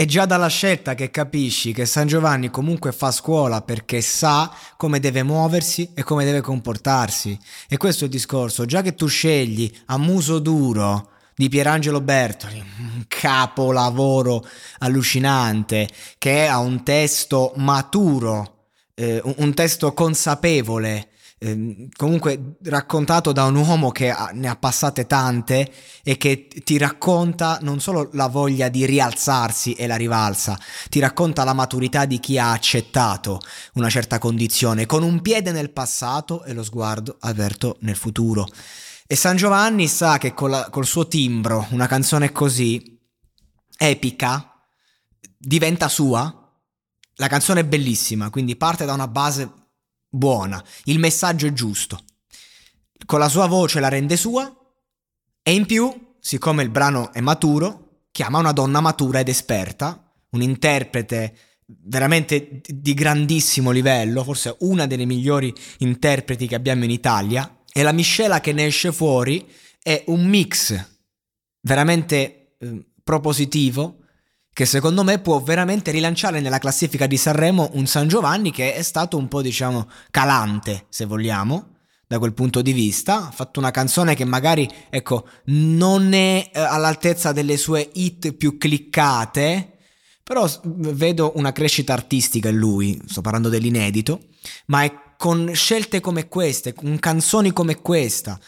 È già dalla scelta che capisci che San Giovanni comunque fa scuola perché sa come deve muoversi e come deve comportarsi. E questo è il discorso. Già che tu scegli a muso duro di Pierangelo Bertoli, un capolavoro allucinante che ha un testo maturo, eh, un testo consapevole Ehm, comunque raccontato da un uomo che ha, ne ha passate tante e che ti racconta non solo la voglia di rialzarsi e la rivalsa, ti racconta la maturità di chi ha accettato una certa condizione con un piede nel passato e lo sguardo aperto nel futuro. E San Giovanni sa che col, col suo timbro una canzone così epica diventa sua. La canzone è bellissima, quindi parte da una base buona, il messaggio è giusto. Con la sua voce la rende sua e in più, siccome il brano è maturo, chiama una donna matura ed esperta, un interprete veramente di grandissimo livello, forse una delle migliori interpreti che abbiamo in Italia, e la miscela che ne esce fuori è un mix veramente eh, propositivo che secondo me può veramente rilanciare nella classifica di Sanremo un San Giovanni che è stato un po' diciamo calante, se vogliamo, da quel punto di vista. Ha fatto una canzone che magari, ecco, non è eh, all'altezza delle sue hit più cliccate, però vedo una crescita artistica in lui, sto parlando dell'inedito, ma è con scelte come queste, con canzoni come questa,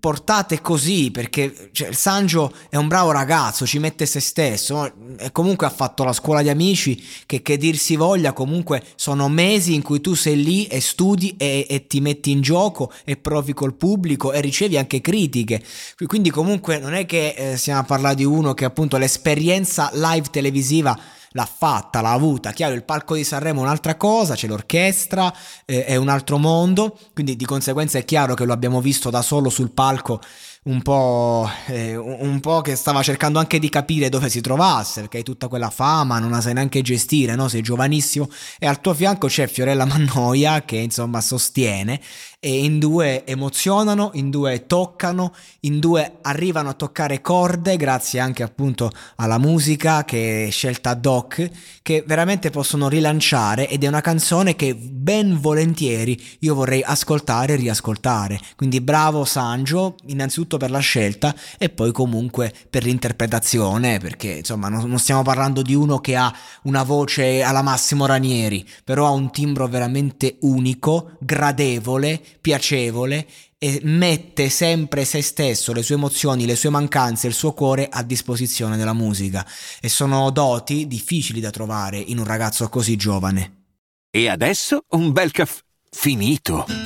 portate così perché cioè, il Sangio è un bravo ragazzo, ci mette se stesso e comunque ha fatto la scuola di amici che, che dir si voglia comunque sono mesi in cui tu sei lì e studi e, e ti metti in gioco e provi col pubblico e ricevi anche critiche. Quindi comunque non è che eh, stiamo a parlare di uno che appunto l'esperienza live televisiva l'ha fatta, l'ha avuta. Chiaro, il palco di Sanremo è un'altra cosa, c'è l'orchestra, eh, è un altro mondo, quindi di conseguenza è chiaro che lo abbiamo visto da solo sul palco un po', eh, un po' che stava cercando anche di capire dove si trovasse, perché hai tutta quella fama, non la sai neanche gestire, no? sei giovanissimo e al tuo fianco c'è Fiorella Mannoia che insomma sostiene e in due emozionano, in due toccano, in due arrivano a toccare corde grazie anche appunto alla musica che è scelta ad hoc, che veramente possono rilanciare ed è una canzone che ben volentieri io vorrei ascoltare e riascoltare. Quindi bravo Sangio, innanzitutto per la scelta e poi comunque per l'interpretazione, perché insomma non, non stiamo parlando di uno che ha una voce alla Massimo Ranieri, però ha un timbro veramente unico, gradevole, piacevole e mette sempre se stesso, le sue emozioni, le sue mancanze, il suo cuore a disposizione della musica e sono doti difficili da trovare in un ragazzo così giovane. E adesso un bel caffè finito.